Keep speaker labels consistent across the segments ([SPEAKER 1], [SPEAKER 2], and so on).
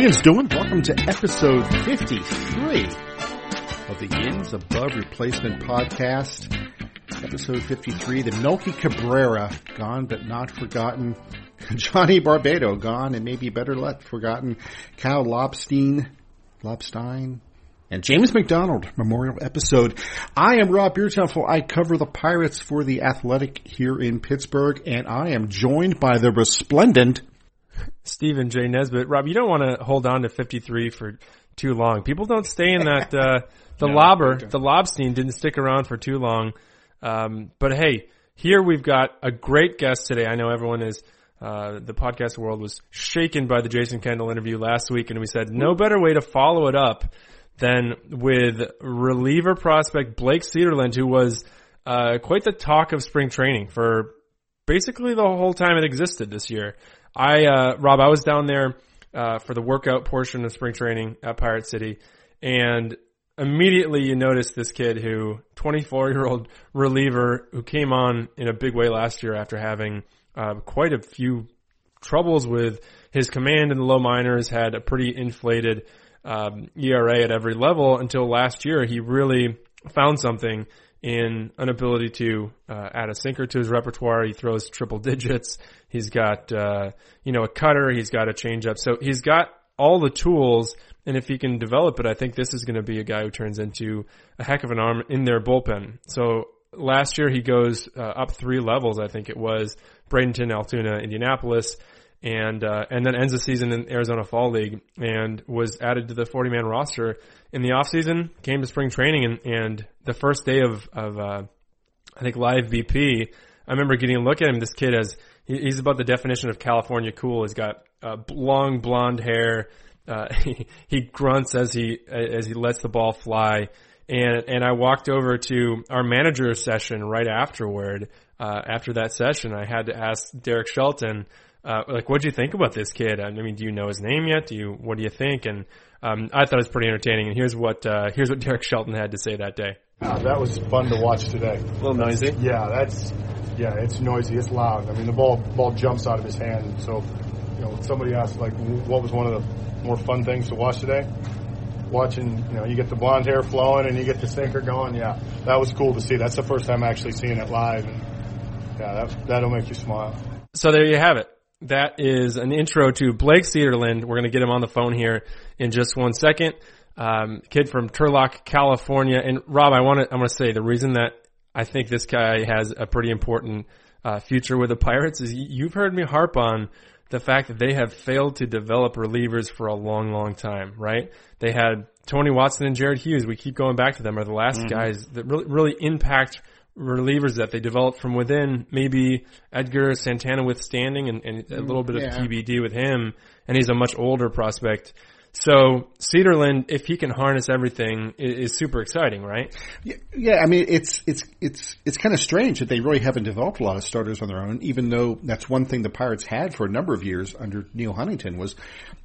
[SPEAKER 1] You doing? Welcome to episode 53 of the Yins Above Replacement podcast. Episode 53, the Melky Cabrera, gone but not forgotten. Johnny Barbato, gone and maybe better left forgotten. Cal Lobstein, Lobstein, and James McDonald memorial episode. I am Rob Biertempfel. I cover the Pirates for the Athletic here in Pittsburgh, and I am joined by the resplendent
[SPEAKER 2] Stephen J. Nesbitt. Rob, you don't want to hold on to 53 for too long. People don't stay in that, uh, the no, lobber, the Lobstein didn't stick around for too long. Um, but hey, here we've got a great guest today. I know everyone is, uh, the podcast world was shaken by the Jason Kendall interview last week and we said no better way to follow it up than with reliever prospect Blake Cederlind, who was, uh, quite the talk of spring training for basically the whole time it existed this year. I, uh, Rob, I was down there, uh, for the workout portion of spring training at Pirate City and immediately you notice this kid who, 24 year old reliever who came on in a big way last year after having, uh, quite a few troubles with his command in the low minors, had a pretty inflated, um, ERA at every level until last year. He really found something in an ability to uh, add a sinker to his repertoire. He throws triple digits. He's got uh, you know a cutter. He's got a changeup. So he's got all the tools. And if he can develop it, I think this is going to be a guy who turns into a heck of an arm in their bullpen. So last year he goes uh, up three levels. I think it was Bradenton, Altoona, Indianapolis and uh, and then ends the season in Arizona Fall League and was added to the 40 man roster in the off season. Came to spring training and and the first day of of uh, I think live BP. I remember getting a look at him. This kid has he's about the definition of California cool. He's got uh, long blonde hair. Uh, he, he grunts as he as he lets the ball fly. And and I walked over to our manager session right afterward. Uh, after that session, I had to ask Derek Shelton uh, like, what do you think about this kid? I mean, do you know his name yet? Do you, what do you think? And, um, I thought it was pretty entertaining. And here's what, uh, here's what Derek Shelton had to say that day.
[SPEAKER 3] Uh, that was fun to watch today. A
[SPEAKER 2] little noisy.
[SPEAKER 3] Yeah, that's, yeah, it's noisy. It's loud. I mean, the ball, ball jumps out of his hand. So, you know, somebody asked, like, what was one of the more fun things to watch today? Watching, you know, you get the blonde hair flowing and you get the sinker going. Yeah, that was cool to see. That's the first time actually seeing it live. And yeah, that, that'll make you smile.
[SPEAKER 2] So there you have it that is an intro to Blake Cederlind. We're going to get him on the phone here in just one second. Um, kid from Turlock, California. And Rob, I want to, I want to say the reason that I think this guy has a pretty important uh, future with the Pirates is you've heard me harp on the fact that they have failed to develop relievers for a long, long time, right? They had Tony Watson and Jared Hughes. We keep going back to them are the last mm-hmm. guys that really, really impact relievers that they developed from within. Maybe Edgar Santana withstanding and, and a little bit of TBD with him, and he's a much older prospect. So Cederlind, if he can harness everything, is, is, super exciting, right?
[SPEAKER 1] Yeah, yeah, I mean it's it's it's it's kind of strange that they really haven't developed a lot of starters on their own. Even though that's one thing the Pirates had for a number of years under Neal Huntington was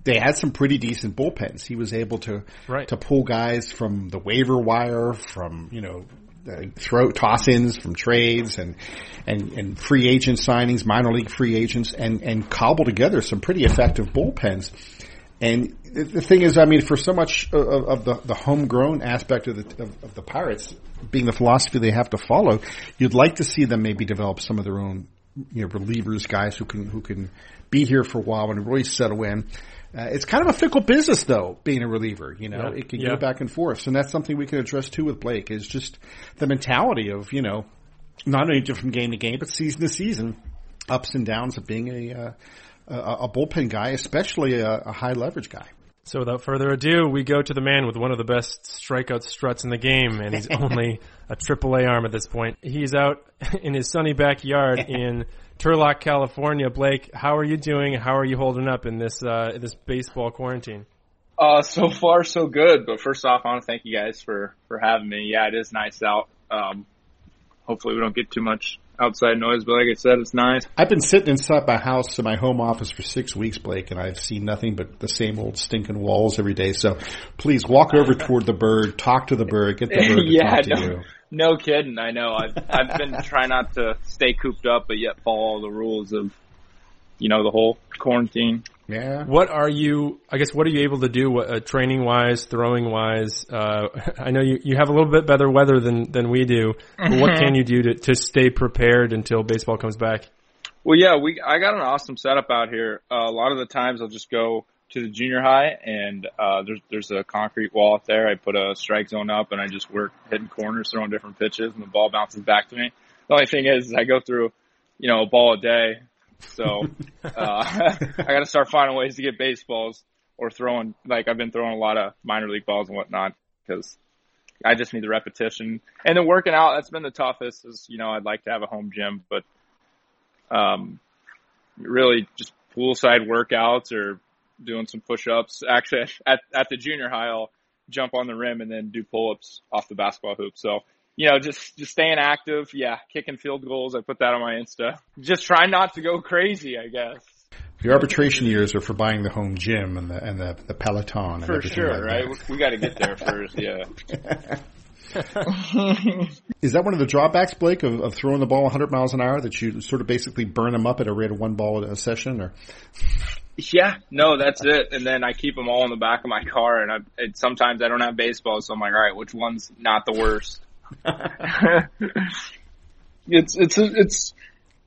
[SPEAKER 1] they had some pretty decent bullpens. He was able to right. to pull guys from the waiver wire, from you know Uh, throw toss-ins from trades and, and, and free agent signings, minor league free agents, and, and cobble together some pretty effective bullpens. And the thing is, I mean, for so much of, of the, the homegrown aspect of the, of, of, the Pirates being the philosophy they have to follow, you'd like to see them maybe develop some of their own, you know, relievers, guys who can, who can be here for a while and really settle in. Uh, it's kind of a fickle business, though, being a reliever. You know, yeah. it can yeah. go back and forth, and that's something we can address too with Blake. Is just the mentality of you know, not only from game to game, but season to season, ups and downs of being a uh, a, a, bullpen guy, especially a, a high leverage guy.
[SPEAKER 2] So without further ado, we go to the man with one of the best strikeout struts in the game, and he's only a AAA arm at this point. He's out in his sunny backyard in Turlock, California. Blake, how are you doing? How are you holding up in this uh, this baseball quarantine?
[SPEAKER 4] Uh, so far so good. But first off, I want to thank you guys for for having me. Yeah, it is nice out. Um, hopefully we don't get too much outside noise, but like I said, it's nice.
[SPEAKER 1] I've been sitting inside my house in my home office for six weeks, Blake, and I've seen nothing but the same old stinking walls every day. So please walk over toward the bird, talk to the bird, get the bird to yeah, talk to no, you.
[SPEAKER 4] No kidding. I know. I've I've been trying not to stay cooped up, but yet follow all the rules of, you know, the whole quarantine.
[SPEAKER 1] Yeah.
[SPEAKER 2] What are you? I guess what are you able to do, uh, training wise, throwing wise? Uh, I know you, you have a little bit better weather than than we do. But what can you do to to stay prepared until baseball comes back?
[SPEAKER 4] Well, yeah, we I got an awesome setup out here. Uh, a lot of the times I'll just go to the junior high and uh, there's there's a concrete wall up there. I put a strike zone up and I just work hitting corners, throwing different pitches, and the ball bounces back to me. The only thing is, I go through, you know, a ball a day, so uh, I got to start finding ways to get baseballs or throwing. Like I've been throwing a lot of minor league balls and whatnot because I just need the repetition. And then working out, that's been the toughest. Is you know, I'd like to have a home gym, but um, really just poolside workouts or doing some push-ups. Actually, at at the junior high, I'll jump on the rim and then do pull-ups off the basketball hoop. So you know, just just staying active. Yeah, kicking field goals. I put that on my Insta. Just try not to go crazy, I guess.
[SPEAKER 1] Your arbitration years are for buying the home gym and the and the, the Peloton and
[SPEAKER 4] For sure,
[SPEAKER 1] like
[SPEAKER 4] right?
[SPEAKER 1] that.
[SPEAKER 4] We, we got to get there first. Yeah.
[SPEAKER 1] Is that one of the drawbacks, Blake, of, of throwing the ball 100 miles an hour that you sort of basically burn them up at a rate of one ball a session? Or
[SPEAKER 4] Yeah, no, that's it. And then I keep them all in the back of my car, and I and sometimes I don't have baseball, so I'm like, all right, which one's not the worst? it's it's it's.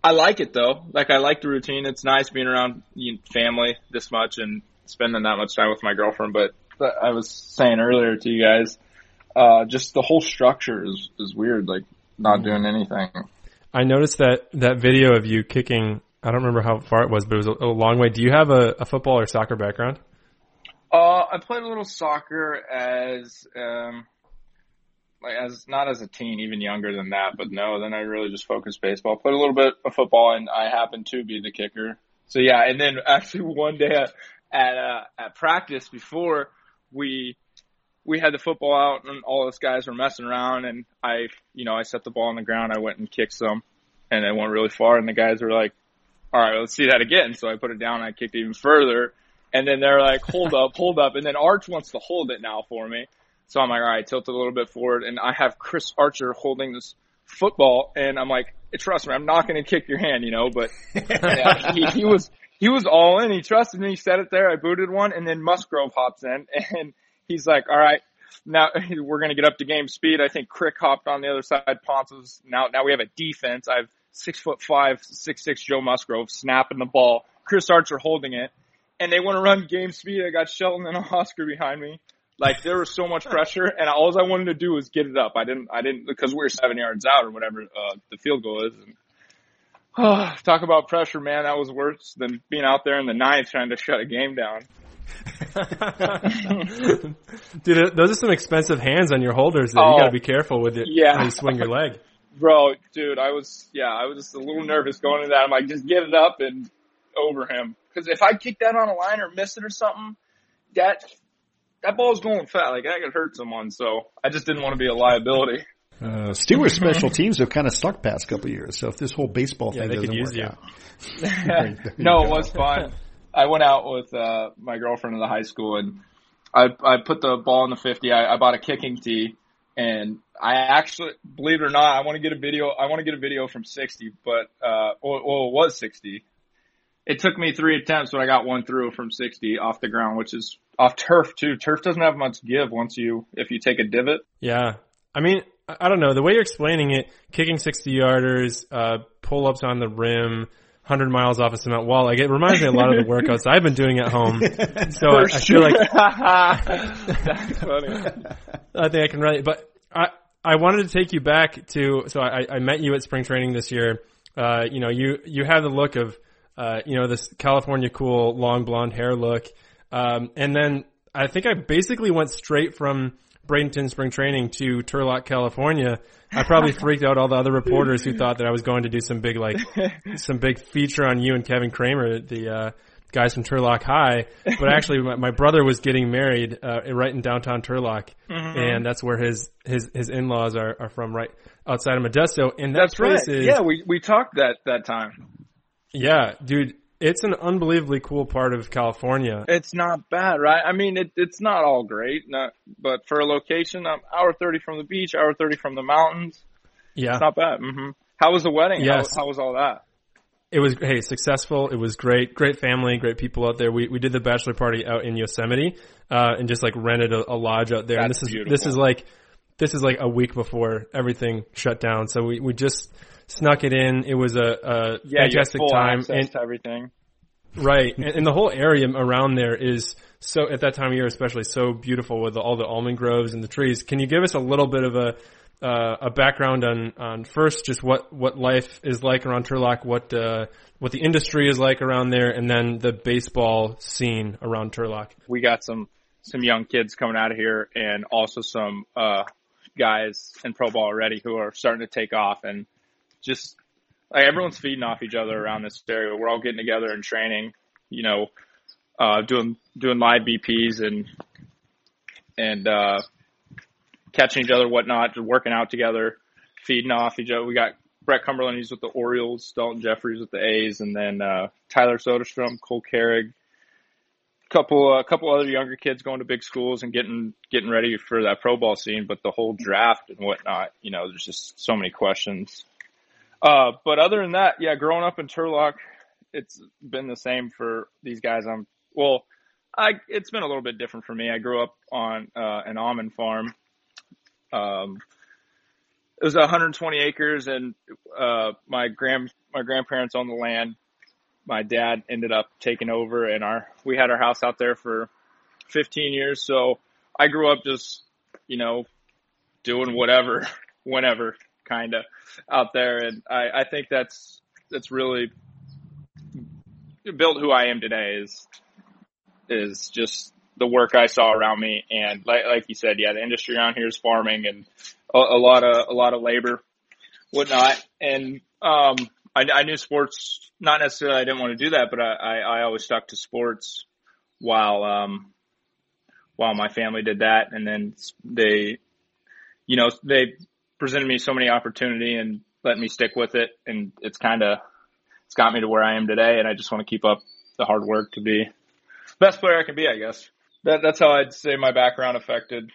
[SPEAKER 4] I like it though. Like I like the routine. It's nice being around you know, family this much and spending that much time with my girlfriend. But, but I was saying earlier to you guys, uh, just the whole structure is is weird. Like not doing anything.
[SPEAKER 2] I noticed that that video of you kicking. I don't remember how far it was, but it was a, a long way. Do you have a, a football or soccer background?
[SPEAKER 4] Uh, I played a little soccer as um, like as not as a teen, even younger than that. But no, then I really just focused baseball. Played a little bit of football, and I happened to be the kicker. So yeah, and then actually one day at at, uh, at practice before we we had the football out and all those guys were messing around, and I you know I set the ball on the ground. I went and kicked some, and it went really far, and the guys were like, "All right, let's see that again." So I put it down, I kicked it even further. And then they're like, hold up, hold up. And then Arch wants to hold it now for me. So I'm like, all right, tilt it a little bit forward. And I have Chris Archer holding this football. And I'm like, trust me, I'm not going to kick your hand, you know, but yeah, he, he was, he was all in. He trusted me. He set it there. I booted one and then Musgrove hops in and he's like, all right, now we're going to get up to game speed. I think Crick hopped on the other side. Ponce was now, now we have a defense. I have six foot five, six, six Joe Musgrove snapping the ball. Chris Archer holding it and they want to run game speed. I got Shelton and Oscar behind me. Like there was so much pressure, and all I wanted to do was get it up. I didn't, I didn't because we were seven yards out or whatever uh, the field goal is. And, oh, talk about pressure, man. That was worse than being out there in the ninth trying to shut a game down.
[SPEAKER 2] Dude, those are some expensive hands on your holders. There. you
[SPEAKER 4] Oh.
[SPEAKER 2] got to be careful with it
[SPEAKER 4] Yeah.
[SPEAKER 2] when you swing your leg.
[SPEAKER 4] Bro, dude, I was, yeah, I was just a little nervous going into that. I'm like, just get it up and over him. Cause if I kick that on a line or miss it or something, that, that ball's going fat. Like that could hurt someone. So I just didn't want to be a liability.
[SPEAKER 1] uh, Steelers special teams have kind of stuck past couple of years. So if this whole baseball
[SPEAKER 2] Yeah,
[SPEAKER 1] thing
[SPEAKER 2] they
[SPEAKER 1] doesn't
[SPEAKER 2] could use
[SPEAKER 1] work
[SPEAKER 2] you.
[SPEAKER 1] out, There you
[SPEAKER 4] no,
[SPEAKER 1] go.
[SPEAKER 4] it was fun. I went out with uh my girlfriend in the high school and I I put the ball in the fifty. I, I bought a kicking tee and I actually believe it or not, I want to get a video I want to get a video from sixty, but uh well, well it was sixty. It took me three attempts, but I got one through from sixty off the ground, which is off turf too. Turf doesn't have much give once you if you take a divot.
[SPEAKER 2] Yeah. I mean, I I don't know. The way you're explaining it, kicking 60 yarders, uh, pull ups on the rim, 100 miles off a cement wall, like it reminds me a lot of the workouts I've been doing at home. So I, I feel like
[SPEAKER 4] That's funny.
[SPEAKER 2] I think I can relate. But I I wanted to take you back to so I, I met you at spring training this year. Uh, you know, you you have the look of uh, you know this California cool long blonde hair look, um, and then I think I basically went straight from Bradenton spring training to Turlock, California. I probably freaked out all the other reporters who thought that I was going to do some big like some big feature on you and Kevin Kramer, the uh, guys from Turlock High. But actually, my, my brother was getting married uh, right in downtown Turlock, and that's where his his his in laws are, are from, right outside of Modesto. And that
[SPEAKER 4] That's
[SPEAKER 2] place
[SPEAKER 4] right.
[SPEAKER 2] is
[SPEAKER 4] Yeah, we we talked that that time.
[SPEAKER 2] Yeah, dude. It's an unbelievably cool part of California.
[SPEAKER 4] It's not bad, right? I mean, it, it's not all great, not, but for a location, um, hour 30 from the beach, hour 30 from the mountains,
[SPEAKER 2] Yeah,
[SPEAKER 4] it's not bad. hmm How was the wedding?
[SPEAKER 2] Yes.
[SPEAKER 4] How, how was all that?
[SPEAKER 2] it was hey successful. It was great, great family, great people out there. We we did the bachelor party out in Yosemite, uh, and just like rented a, a lodge out there. and
[SPEAKER 4] That's
[SPEAKER 2] this is
[SPEAKER 4] beautiful.
[SPEAKER 2] this is like this is like a week before everything shut down. So we we just snuck it in. It was a, a
[SPEAKER 4] Yeah, full
[SPEAKER 2] time, and
[SPEAKER 4] to everything.
[SPEAKER 2] Right, and, and the whole area around there is so at that time of year, especially so beautiful with all the almond groves and the trees. Can you give us a little bit of a uh, a background on on first just what what life is like around Turlock, what uh, what the industry is like around there, and then the baseball scene around Turlock?
[SPEAKER 4] we got some some young kids coming out of here and also some uh guys in pro ball already who are starting to take off and just like everyone's feeding off each other around this area. We're all getting together and training, you know, uh doing doing live BPs and and uh catching each other, whatnot, just working out together, feeding off each other. We got Brett Cumberland, he's with the Orioles, Daulton Jefferies with the A's, and then uh Tyler Soderstrom, Cole Carrig, couple a couple other younger kids going to big schools and getting getting ready for that pro ball scene, but the whole draft and whatnot, you know, there's just so many questions. Uh, but other than that, yeah, growing up in Turlock, it's been the same for these guys. I'm well, I it's been a little bit different for me. I grew up on uh, an almond farm. Um, it was 120 acres, and uh, my grand my grandparents owned the land my dad ended up taking over and our we had our house out there for 15 years so i grew up just you know doing whatever whenever kind of out there. And i i think that's that's really built who i am today is is just the work i saw around me. And like like you said yeah the industry around here is farming and a, a lot of a lot of labor whatnot. And um I, I knew sports, not necessarily I didn't want to do that, but I, I, I always stuck to sports while, um, while my family did that. And then they, you know, they presented me so many opportunity and let me stick with it. And it's kind of, it's got me to where I am today. And I just want to keep up the hard work to be best player I can be, I guess. That, that's how I'd say my background affected,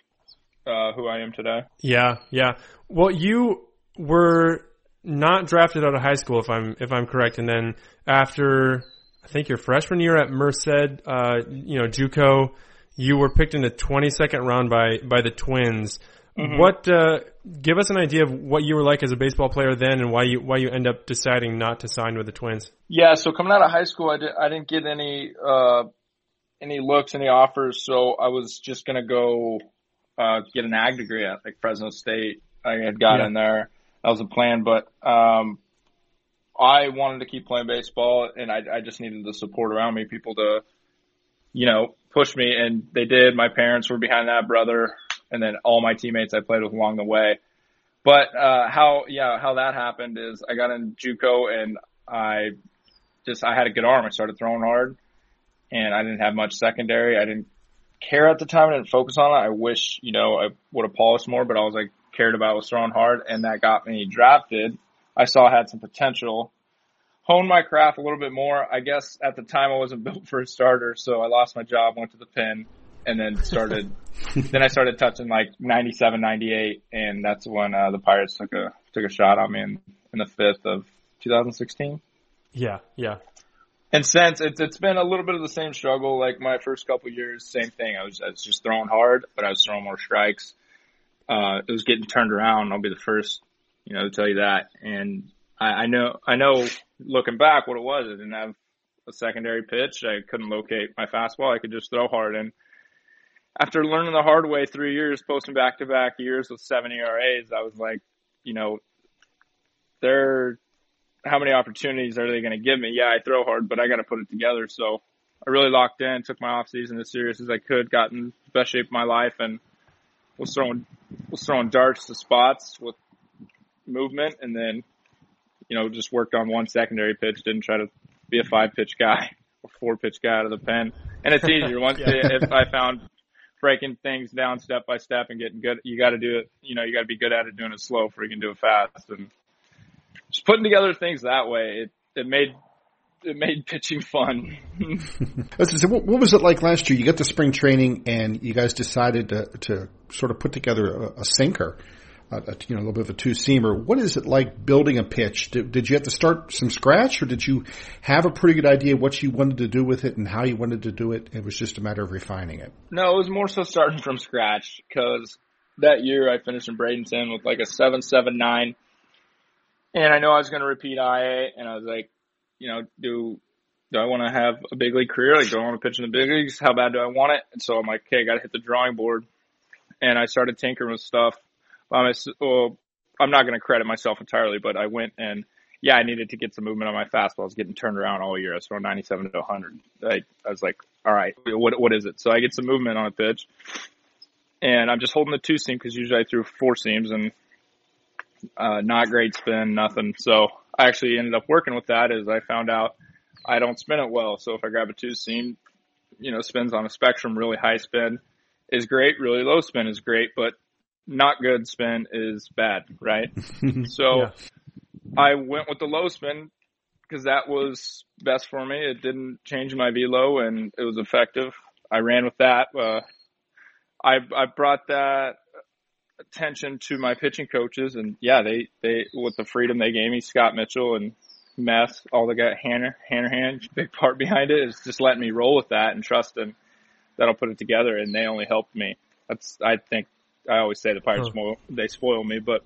[SPEAKER 4] uh, who I am today.
[SPEAKER 2] Yeah, yeah. Well, you were not drafted out of high school, if I'm if I'm correct, and then after I think your freshman year at Merced, uh, you know, JUCO, you were picked in the 22nd round by by the Twins.
[SPEAKER 4] Mm-hmm.
[SPEAKER 2] What uh, give us an idea of what you were like as a baseball player then, and why you why you end up deciding not to sign with the Twins?
[SPEAKER 4] Yeah, so coming out of high school, I, did, I didn't get any uh, any looks, any offers, so I was just gonna go uh, get an ag degree at like Fresno State. I had got
[SPEAKER 2] Yeah.
[SPEAKER 4] in there. That was a plan, but um, I wanted to keep playing baseball, and I, I just needed the support around me, people to, you know, push me, and they did. My parents were behind that, brother, and then all my teammates I played with along the way. But uh, how, yeah, how that happened is I got in JUCO, and I just I had a good arm. I started throwing hard, and I didn't have much secondary. I didn't care at the time. I didn't focus on it. I wish you know I would have polished more, but I was like cared about was throwing hard, and that got me drafted. I saw I had some potential. Honed my craft a little bit more. I guess at the time I wasn't built for a starter, so I lost my job, went to the pen, and then started. then I started touching like 97, 98, and that's when uh, the Pirates took a took a shot on me in, in the fifth of 2016.
[SPEAKER 2] Yeah, yeah,
[SPEAKER 4] And since it's it's been a little bit of the same struggle. Like my first couple years, same thing. I was I was just throwing hard, but I was throwing more strikes. Uh, it was getting turned around. I'll be the first, you know, to tell you that. And I, I know I know looking back what it was. I didn't have a secondary pitch. I couldn't locate my fastball. I could just throw hard. And after learning the hard way, three years posting back to back years with seven ERAs, I was like, you know, they're how many opportunities are they going to give me? Yeah, I throw hard, but I got to put it together. So I really locked in, took my off season as serious as I could, got in the best shape of my life, and was throwing was throwing darts to spots with movement, and then you know just worked on one secondary pitch. Didn't try to be a five pitch guy or four pitch guy out of the pen. And it's easier once
[SPEAKER 2] Yeah.
[SPEAKER 4] if I found breaking things down step by step and getting good. You got to do it. You know, you got to be good at it doing it slow you can do it fast. And just putting together things that way, it it made it made pitching fun.
[SPEAKER 1] So what, what was it like last year? You got the spring training, and you guys decided to, to sort of put together a, a sinker. A, you know a little bit of a two seamer. What is it like building a pitch? Did, did you have to start from scratch, or did you have a pretty good idea what you wanted to do with it and how you wanted to do it? It was just a matter of refining it.
[SPEAKER 4] No, it was more so starting from scratch because that year I finished in Bradenton with like a seven seven nine, and I know I was going to repeat IA, and I was like, you know, do do I want to have a big league career? Like, do I want to pitch in the big leagues? How bad do I want it? And so I'm like, okay, I got to hit the drawing board. And I started tinkering with stuff. Um, well, I'm not going to credit myself entirely, but I went and yeah, I needed to get some movement on my fastball. I was getting turned around all year. I was throwing 97 to 100. I, I was like, all right, what what is it? So I get some movement on a pitch, and I'm just holding the two seam because usually I threw four seams and uh, not great spin, nothing. So I actually ended up working with that as I found out I don't spin it well. So if I grab a two seam, you know, spins on a spectrum, really high spin is great, really low spin is great, but not good spin is bad, right? so yeah. I went with the low spin because that was best for me. It didn't change my velo and it was effective. I ran with that. Uh, I I brought that attention to my pitching coaches and yeah, they they with the freedom they gave me, Scott Mitchell and mess. All the guy Hanner Hanrahan, big part behind it is just letting me roll with that and trust trusting that I'll put it together. And they only helped me. That's I think I always say the Pirates huh. spoil, they spoil me, but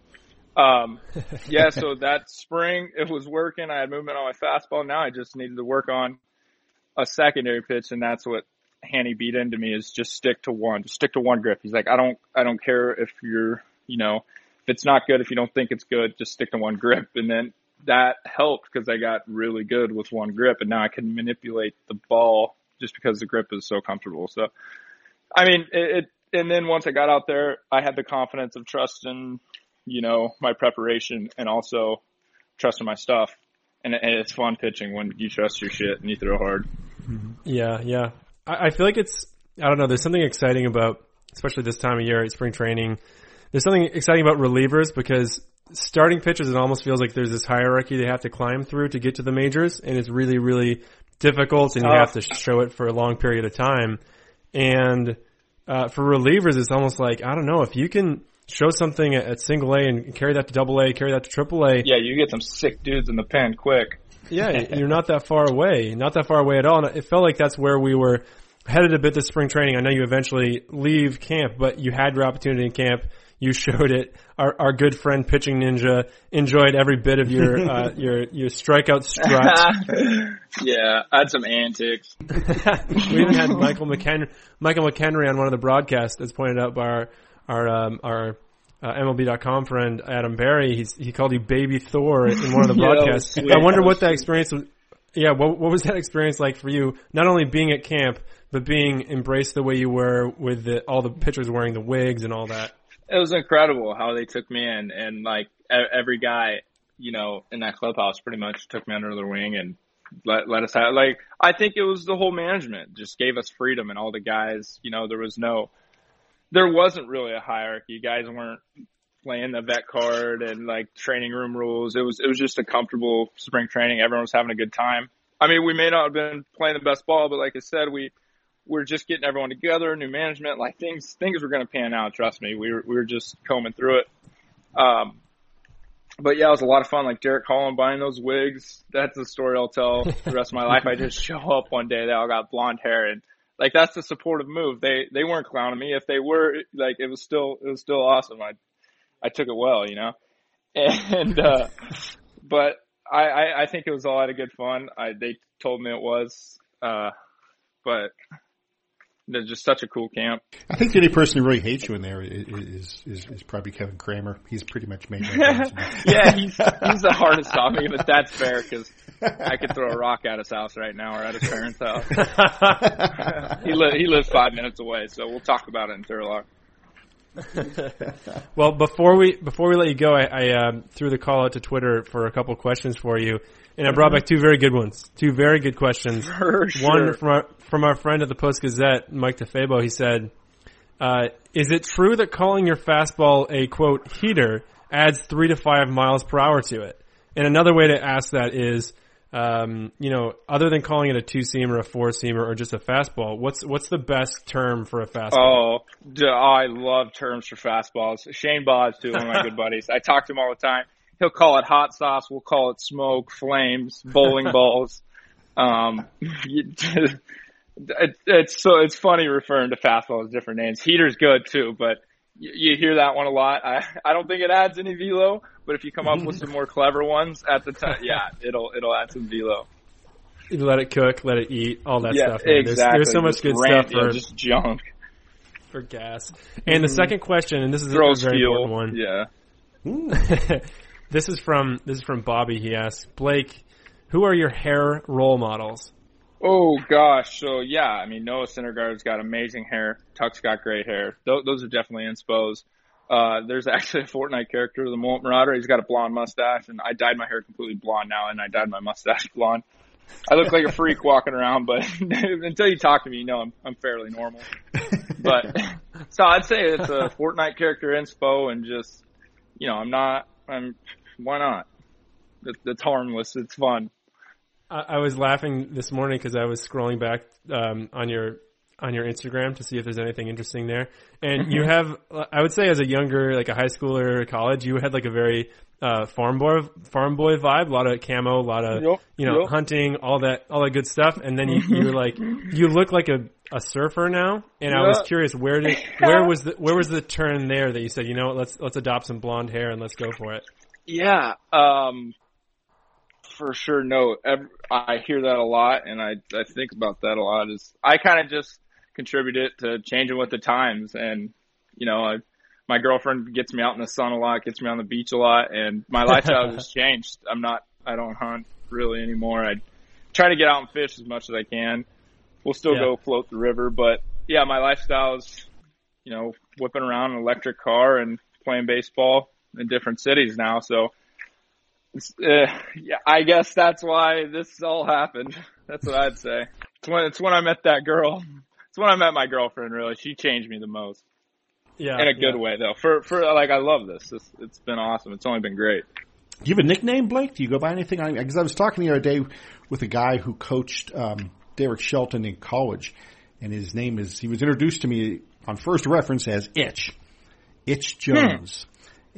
[SPEAKER 4] um, yeah. So that spring it was working. I had movement on my fastball. Now I just needed to work on a secondary pitch, and that's what Hanny beat into me is just stick to one, just stick to one grip. He's like, I don't, I don't care if you're, you know, if it's not good, if you don't think it's good, just stick to one grip. And then that helped because I got really good with one grip and now I can manipulate the ball just because the grip is so comfortable. So, I mean, it, it and then once I got out there, I had the confidence of trusting, you know, my preparation and also trusting my stuff. And, and it's fun pitching when you trust your shit and you throw hard. Mm-hmm.
[SPEAKER 2] Yeah, yeah. I, I feel like it's, I don't know, there's something exciting about, especially this time of year at spring training. There's something exciting about relievers because starting pitchers, it almost feels like there's this hierarchy they have to climb through to get to the majors, and it's really, really difficult, and you uh, have to show it for a long period of time. And uh, for relievers, it's almost like I don't know if you can show something at, at single A and carry that to double A, carry that to triple A.
[SPEAKER 4] Yeah, you get some sick dudes in the pen quick.
[SPEAKER 2] yeah, you're not that far away, not that far away at all. And it felt like that's where we were headed a bit this spring training. I know you eventually leave camp, but you had your opportunity in camp you showed it. Our, our good friend pitching ninja enjoyed every bit of your uh, your your strikeout strut.
[SPEAKER 4] yeah, I had some antics.
[SPEAKER 2] we even had Michael McKenry, Michael McKenry on one of the broadcasts that's pointed out by our our um, our uh, MLB.com friend Adam Berry. He's, he called you Baby Thor in one of the broadcasts. I wonder what that experience was. Yeah, what, what was that experience like for you? Not only being at camp, but being embraced the way you were with the, all the pitchers wearing the wigs and all that
[SPEAKER 4] it was incredible how they took me in and like every guy, you know, in that clubhouse pretty much took me under their wing and let, let us have, like, I think it was the whole management just gave us freedom and all the guys, you know, there was no, there wasn't really a hierarchy. Guys weren't playing the vet card and like training room rules. It was, it was just a comfortable spring training. Everyone was having a good time. I mean, we may not have been playing the best ball, but like I said, we, we're just getting everyone together, new management, like things things were going to pan out. Trust me, we were we were just combing through it. Um, but yeah, it was a lot of fun. Like Derek Holland buying those wigs. That's the story I'll tell the rest of my life. I just show up one day, they all got blonde hair, and like that's the supportive move. They they weren't clowning me. If they were, like it was still it was still awesome. I I took it well, you know. And uh, but I, I I think it was all out of good fun. I they told me it was. Uh, but they're just such a cool camp.
[SPEAKER 1] I think the only person who really hates you in there is is, is probably Kevin Kramer. He's pretty much made.
[SPEAKER 4] yeah, he's he's the hardest topic, but that's fair because I could throw a rock at his house right now or at his parents' house. he li- he lives five minutes away, so we'll talk about it in Turlock.
[SPEAKER 2] well, before we before we let you go, I, I um, threw the call out to Twitter for a couple questions for you. And I brought back two very good ones. Two very good questions.
[SPEAKER 4] For sure.
[SPEAKER 2] One from our, from our friend at the Post Gazette, Mike DeFabo. He said, uh, "Is it true that calling your fastball a quote heater adds three to five miles per hour to it?" And another way to ask that is, um, you know, other than calling it a two seamer, a four seamer, or just a fastball, what's what's the best term for a fastball?
[SPEAKER 4] Oh, I love terms for fastballs. Shane Baz, too, one of my good buddies. I talk to him all the time. He'll call it hot sauce. We'll call it smoke, flames, bowling balls. Um, it, it's so it's funny referring to fastball as different names. Heater's good too, but you, you hear that one a lot. I I don't think it adds any velo, but if you come up with some more clever ones at the time, yeah, it'll it'll add some velo.
[SPEAKER 2] You let it cook, let it eat, all that
[SPEAKER 4] yeah,
[SPEAKER 2] stuff. man. There's-
[SPEAKER 4] exactly.
[SPEAKER 2] There's, so much
[SPEAKER 4] Just
[SPEAKER 2] good
[SPEAKER 4] rant,
[SPEAKER 2] stuff for
[SPEAKER 4] just junk.
[SPEAKER 2] for gas. And the second question, and this is a
[SPEAKER 4] Throws
[SPEAKER 2] very
[SPEAKER 4] fuel.
[SPEAKER 2] important one.
[SPEAKER 4] Yeah.
[SPEAKER 2] this is from this is from Bobby. He asks Blake, who are your hair role models?
[SPEAKER 4] Oh gosh, so yeah, I mean Noah Syndergaard's got amazing hair. Tuck's got great hair. Those, those are definitely inspos. Uh, there's actually a Fortnite character, the Molt Marauder. He's got a blonde mustache, and I dyed my hair completely blonde now, and I dyed my mustache blonde. I look like a freak walking around, but until you talk to me, you know I'm I'm fairly normal. But so I'd say it's a Fortnite character inspo, and just you know I'm not I'm why not? It's, it's harmless. It's fun.
[SPEAKER 2] I, I was laughing this morning because I was scrolling back um, on your on your Instagram to see if there's anything interesting there. And you have, I would say, as a younger, like a high schooler, or college, you had like a very uh, farm boy farm boy vibe. A lot of camo, a lot of
[SPEAKER 4] Yup,
[SPEAKER 2] you know
[SPEAKER 4] yup.
[SPEAKER 2] hunting, all that all that good stuff. And then you you're like you look like a a surfer now. And I was curious where did where was the where was the turn there that you said you know what let's let's adopt some blonde hair and let's go for it.
[SPEAKER 4] Yeah, um, for sure. No, ev- I hear that a lot, and I I think about that a lot. Is I kind of just contribute it to changing with the times, and you know, I, my girlfriend gets me out in the sun a lot, gets me on the beach a lot, and my lifestyle has changed. I'm not, I don't hunt really anymore. I try to get out and fish as much as I can. We'll still
[SPEAKER 2] Yeah.
[SPEAKER 4] go float the river, but yeah, my lifestyle is, you know, whipping around an electric car and playing baseball in different cities now. So, it's, uh, yeah, I guess that's why this all happened. That's what I'd say. It's when it's when I met that girl. It's when I met my girlfriend. Really, she changed me the most
[SPEAKER 2] Yeah,
[SPEAKER 4] in a good
[SPEAKER 2] yeah.
[SPEAKER 4] way, though. For for like, I love this. It's, it's been awesome. It's only been great.
[SPEAKER 1] Do you have a nickname, Blake? Do you go by anything? Because I was talking the other day with a guy who coached um, Derek Shelton in college, and his name is he was introduced to me on first reference as Itch, Itch Jones.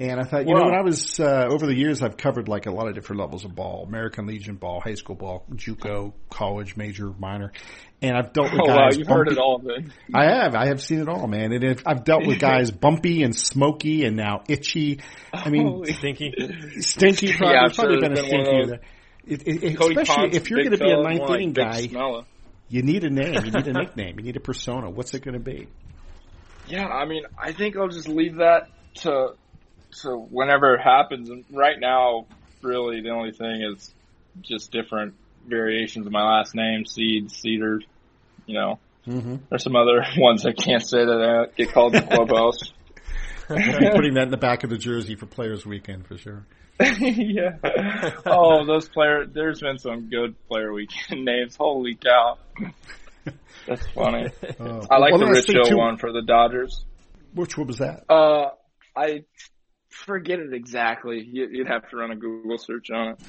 [SPEAKER 1] And I thought, you know,
[SPEAKER 4] Wow.
[SPEAKER 1] when I was uh, over the years, I've covered like a lot of different levels of ball: American Legion ball, high school ball, JUCO, college, major, minor, and I've dealt with
[SPEAKER 4] Oh wow, you've heard it all then.
[SPEAKER 1] I have. I have seen it all, man. And it, I've dealt with guys bumpy and smoky and now itchy. I mean,
[SPEAKER 4] Holy-
[SPEAKER 2] Stinky.
[SPEAKER 1] stinky. Probably,
[SPEAKER 4] Yeah, I'm
[SPEAKER 1] probably
[SPEAKER 4] sure
[SPEAKER 1] been a
[SPEAKER 4] there's been one
[SPEAKER 1] stinky.
[SPEAKER 4] of
[SPEAKER 1] It, it, it- especially
[SPEAKER 4] Ponce,
[SPEAKER 1] if you're going to be a ninth
[SPEAKER 4] more like
[SPEAKER 1] inning guy,
[SPEAKER 4] Smella.
[SPEAKER 1] you need a name. You need a nickname. You need a persona. What's it going to be?
[SPEAKER 4] Yeah, I mean, I think I'll just leave that to to whenever it happens. And right now, really, the only thing is just different variations of my last name: Seed, Cedar. You know,
[SPEAKER 1] Mm-hmm.
[SPEAKER 4] there's some other ones I can't say that I get called the clubhouse.
[SPEAKER 1] Putting that in the back of the jersey for Players Weekend for sure.
[SPEAKER 4] yeah. Oh, those player. There's been some good player weekend names. Holy cow. That's funny.
[SPEAKER 1] Uh,
[SPEAKER 4] I like
[SPEAKER 1] one
[SPEAKER 4] the Rich Hill one for the Dodgers.
[SPEAKER 1] Which one was that?
[SPEAKER 4] Uh, I forget it exactly. You- You'd have to run a Google search on it.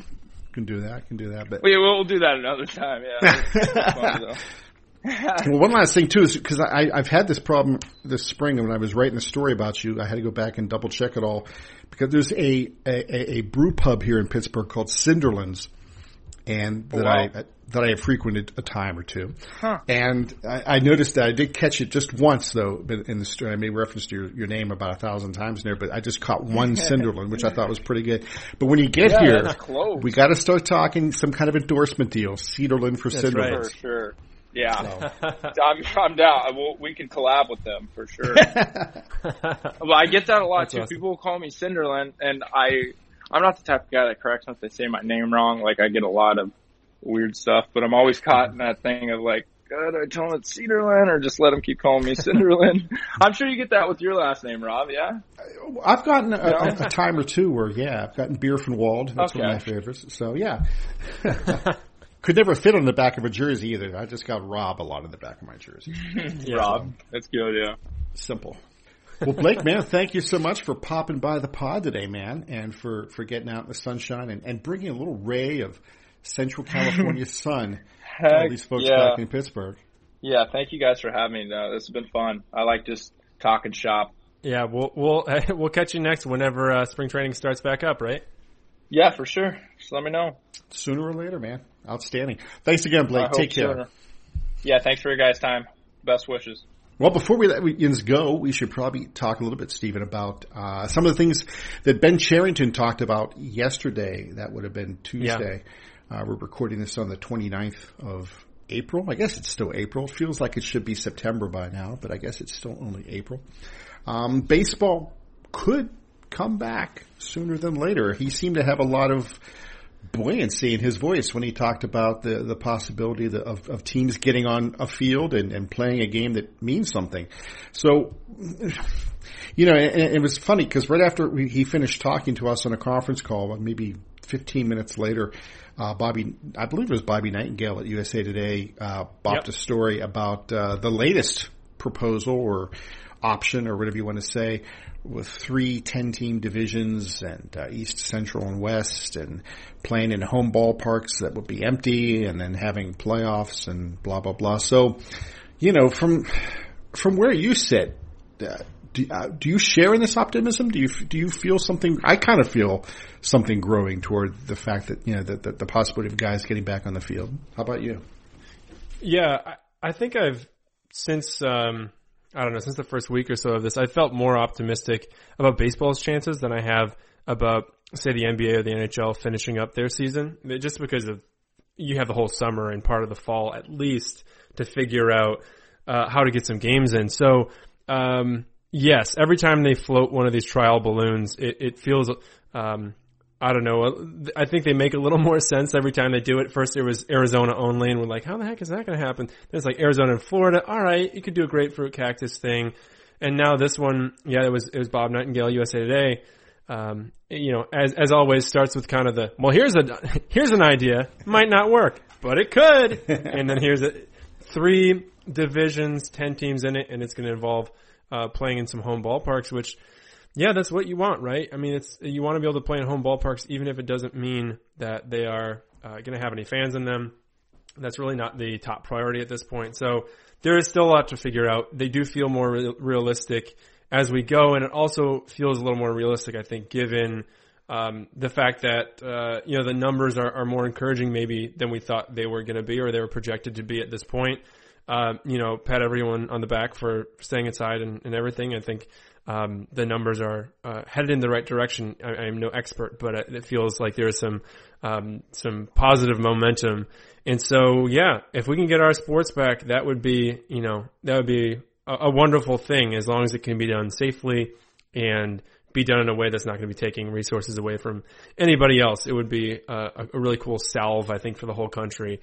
[SPEAKER 1] Can do that. Can do that. But
[SPEAKER 4] We, we'll do that another time. Yeah, It's funny, though.
[SPEAKER 1] Well, one last thing too is because I, I've had this problem this spring, when I was writing the story about you, I had to go back and double check it all because there's a a, a brew pub here in Pittsburgh called Cinderlands, and oh, that
[SPEAKER 4] wow.
[SPEAKER 1] I that I have frequented a time or two,
[SPEAKER 4] Huh.
[SPEAKER 1] and I, I noticed that I did catch it just once though but in the story. I made reference to your, your name about a thousand times in there, but I just caught one Cinderland, which I thought was pretty good. But when you get
[SPEAKER 4] Yeah,
[SPEAKER 1] here, we got to start talking some kind of endorsement deal, Cedarland for
[SPEAKER 2] That's right.
[SPEAKER 4] For sure. Yeah, I'm, I'm down. We'll, we can collab with them for sure. Well, I get that a lot
[SPEAKER 2] That's
[SPEAKER 4] too.
[SPEAKER 2] awesome.
[SPEAKER 4] People will call me Cinderland, and I, I'm not the type of guy that corrects if they say my name wrong. Like I get a lot of weird stuff, but I'm always caught in that thing of like, God, I tell them it's Cederlind, or just let them keep calling me Cinderland. I'm sure you get that with your last name, Rob. Yeah.
[SPEAKER 1] I've gotten a,
[SPEAKER 4] Yeah.
[SPEAKER 1] a, a time or two where, yeah, I've gotten beer from Wald. That's one of my favorites. So, yeah. Could never fit on the back of a jersey either. I just got Rob a lot on the back of my jersey.
[SPEAKER 4] Rob. That's good. Yeah.
[SPEAKER 1] Simple. Well, Blake, man, thank you so much for popping by the pod today, man, and for, for getting out in the sunshine and, and bringing a little ray of Central California sun.
[SPEAKER 4] Heck,
[SPEAKER 1] all these folks
[SPEAKER 4] yeah.
[SPEAKER 1] back in Pittsburgh.
[SPEAKER 4] Yeah, thank you guys for having me. Though. This has been fun. I like just talking shop.
[SPEAKER 2] Yeah, we'll we'll we'll catch you next whenever uh, spring training starts back up, right?
[SPEAKER 4] Yeah, for sure. Just let me know.
[SPEAKER 1] Sooner or later, man. Outstanding. Thanks again, Blake. Take care.
[SPEAKER 4] Sooner. Yeah, thanks for your guys' time. Best wishes.
[SPEAKER 1] Well, before we let Yins go, we should probably talk a little bit, Stephen, about uh, some of the things that Ben Cherington talked about yesterday. That would have been Tuesday. Yeah. Uh, we're recording this on the 29th of April. I guess it's still April. It feels like it should be September by now, but I guess it's still only April. Um, baseball could come back sooner than later. He seemed to have a lot of buoyancy in his voice when he talked about the, the possibility of, of teams getting on a field and, and playing a game that means something. So, you know, it, it was funny because right after we, he finished talking to us on a conference call, maybe 15 minutes later, uh, Bobby, I believe it was Bobby Nightingale at USA Today, uh, bopped yep. a story about uh, the latest proposal or option or whatever you want to say with three 10 team divisions and uh, East, Central, and West and playing in home ballparks that would be empty and then having playoffs and blah, blah, blah. So, you know, from, from where you sit, uh, do, uh, do you share in this optimism? Do you do you feel something? I kind of feel something growing toward the fact that you know that, the possibility of guys getting back on the field. How about you?
[SPEAKER 2] Yeah, I, I think I've since um, I don't know, since the first week or so of this, I felt more optimistic about baseball's chances than I have about, say, the NBA or the NHL finishing up their season. Just because of, you have the whole summer and part of the fall at least to figure out, uh, how to get some games in. So, um, yes, every time they float one of these trial balloons, it, it feels, um, I don't know. I think they make a little more sense every time they do it. First, it was Arizona only, and we're like, how the heck is that going to happen? Then it's like Arizona and Florida. All right, you could do a grapefruit cactus thing. And now this one, yeah, it was it was Bob Nightingale, USA Today. Um, you know, as as always, starts with kind of the well, here's a here's an idea, might not work, but it could. and then here's a three divisions, ten teams in it, and it's going to involve uh, playing in some home ballparks, which yeah, that's what you want, right? I mean, it's you want to be able to play in home ballparks, even if it doesn't mean that they are uh, going to have any fans in them. That's really not the top priority at this point. So there is still a lot to figure out. They do feel more re- realistic as we go, and it also feels a little more realistic, I think, given um, the fact that uh, you know the numbers are, are more encouraging maybe than we thought they were going to be or they were projected to be at this point. Uh, you know, pat everyone on the back for staying inside and, and everything. I think um, the numbers are uh, headed in the right direction. I, am no expert, but it feels like there is some um, some positive momentum. And so, yeah, if we can get our sports back, that would be you know that would be a, a wonderful thing as long as it can be done safely and be done in a way that's not going to be taking resources away from anybody else. It would be a, a really cool salve, I think, for the whole country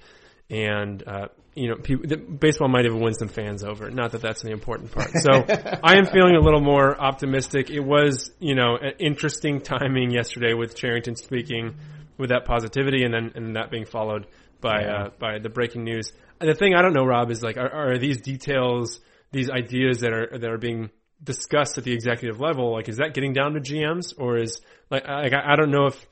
[SPEAKER 2] and uh, you know, people, baseball might even win some fans over. Not that that's the important part. So I am feeling a little more optimistic. It was, you know, an interesting timing yesterday with Cherington speaking with that positivity, and then and that being followed by yeah. uh, by the breaking news. And the thing I don't know, Rob, is like, are, are these details, these ideas that are that are being discussed at the executive level, like, is that getting down to GMs, or is like, like I, I don't know if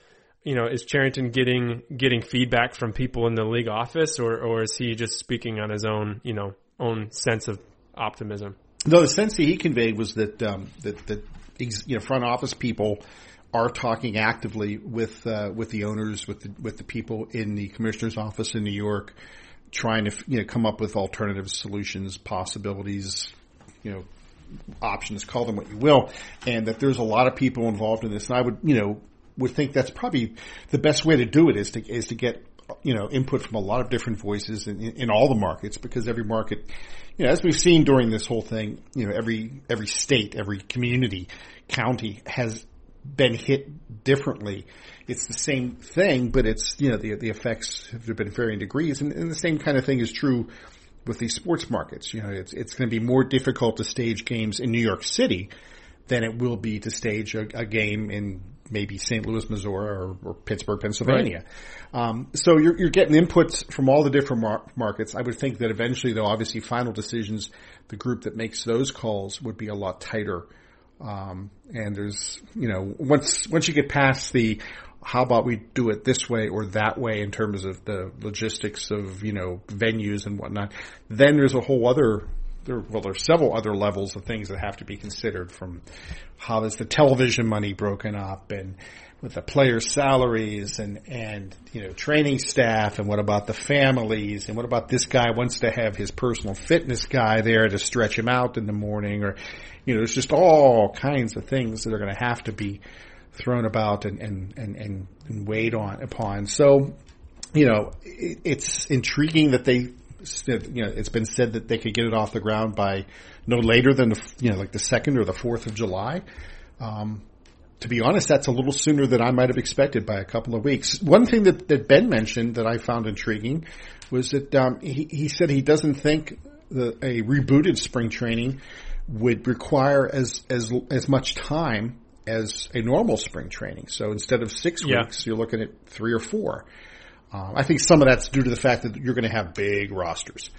[SPEAKER 2] you know, is Cherington getting getting feedback from people in the league office, or or is he just speaking on his own, you know, own sense of optimism?
[SPEAKER 1] No, the sense that he conveyed was that um, that that you know front office people are talking actively with uh, with the owners, with the with the people in the commissioner's office in New York, trying to you know come up with alternative solutions, possibilities, you know, options, call them what you will, and that there's a lot of people involved in this. And I would, you know, would think that's probably the best way to do it is to is to get you know input from a lot of different voices in, in, all the markets because every market, you know, as we've seen during this whole thing, you know, every every state, every community, county has been hit differently. It's the same thing, but it's you know the the effects have been varying degrees, and, and the same kind of thing is true with these sports markets. You know, it's it's going to be more difficult to stage games in New York City than it will be to stage a, a game in maybe St. Louis, Missouri, or, or Pittsburgh, Pennsylvania. Right. Um, so you're, you're, getting inputs from all the different mar- markets. I would think that eventually, though, obviously, final decisions, the group that makes those calls would be a lot tighter. Um, and there's, you know, once once you get past the how about we do it this way or that way in terms of the logistics of, you know, venues and whatnot. Then there's a whole other, there, well, there's several other levels of things that have to be considered from how is the television money broken up and with the players' salaries and, and, you know, training staff and what about the families and what about this guy wants to have his personal fitness guy there to stretch him out in the morning or, you know, there's just all kinds of things that are going to have to be thrown about and, and, and, and, and weighed on upon. So, you know, it, it's intriguing that they, you know, it's been said that they could get it off the ground by no later than the, you know, like the second or the fourth of July. Um, to be honest, that's a little sooner than I might have expected by a couple of weeks. One thing that, that Ben mentioned that I found intriguing was that um, he, he said he doesn't think the, a rebooted spring training would require as as as much time as a normal spring training. So instead of six
[SPEAKER 2] Yeah.
[SPEAKER 1] weeks, you're looking at three or four. Um, I think some of that's due to the fact that you're going to have big rosters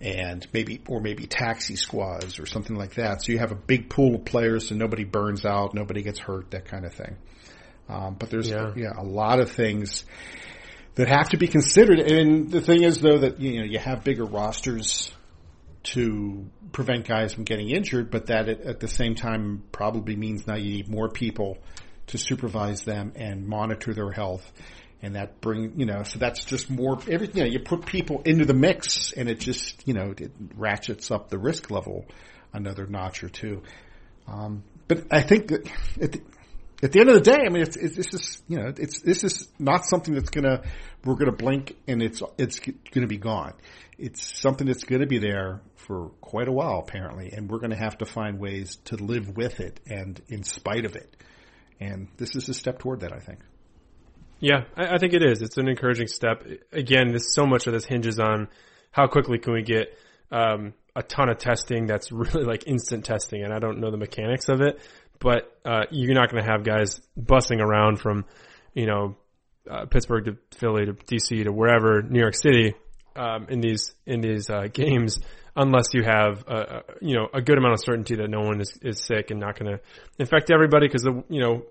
[SPEAKER 1] and maybe, or maybe taxi squads or something like that. So you have a big pool of players so nobody burns out, nobody gets hurt, that kind of thing. Um, but there's,
[SPEAKER 2] Yeah.
[SPEAKER 1] yeah, a lot of things that have to be considered. And the thing is though that, you know, you have bigger rosters to prevent guys from getting injured, but that at, at the same time probably means now you need more people to supervise them and monitor their health. And that bring, you know, so that's just more, every, you know, you put people into the mix and it just, you know, it ratchets up the risk level another notch or two. Um, but I think that at the, at the end of the day, I mean, it's, it's, this is, you know, it's, this is not something that's gonna, we're gonna blink and it's, it's gonna be gone. It's something that's gonna be there for quite a while, apparently, and we're gonna have to find ways to live with it and in spite of it. And this is a step toward that, I think.
[SPEAKER 2] Yeah, I, I think it is. It's an encouraging step. Again, this so much of this hinges on how quickly can we get um, a ton of testing that's really like instant testing, and I don't know the mechanics of it, but uh, you're not going to have guys bussing around from, you know, uh, Pittsburgh to Philly to DC to wherever New York City um, in these in these uh, games unless you have a, a, you know a good amount of certainty that no one is, is sick and not going to infect everybody because the you know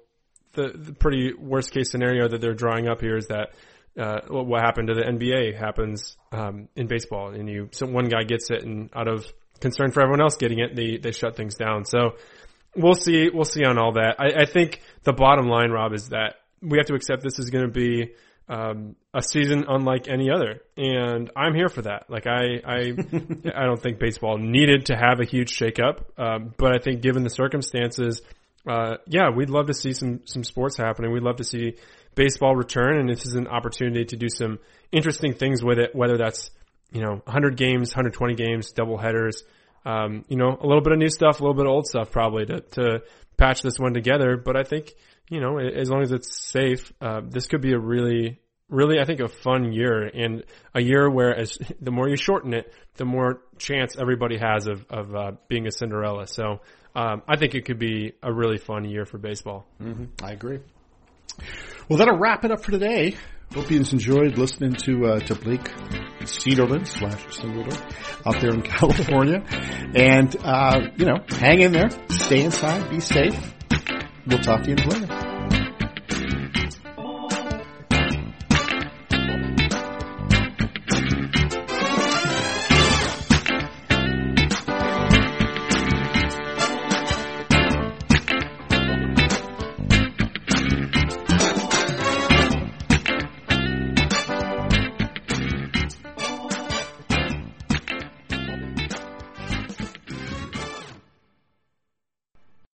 [SPEAKER 2] the, the pretty worst case scenario that they're drawing up here is that uh, what happened to the NBA happens um, in baseball, and you so one guy gets it, and out of concern for everyone else getting it, they they shut things down. So we'll see we'll see on all that. I, I think the bottom line, Rob, is that we have to accept this is going to be um, a season unlike any other, and I'm here for that. Like I I I don't think baseball needed to have a huge shakeup, um, but I think given the circumstances uh, yeah, we'd love to see some some sports happening. We'd love to see baseball return, and this is an opportunity to do some interesting things with it. Whether that's you know 100 games, 120 games, double headers, um, you know, a little bit of new stuff, a little bit of old stuff, probably to to patch this one together. But I think you know, as long as it's safe, uh, this could be a really really, I think, a fun year and a year where as the more you shorten it, the more chance everybody has of, of, uh, being a Cinderella. So, um, I think it could be a really fun year for baseball.
[SPEAKER 1] Mm-hmm. I agree. Well, that'll wrap it up for today. Hope you enjoyed listening to uh, to Blake slash Cinderella out there in California, and uh, you know, hang in there, stay inside, be safe. We'll talk to you in later.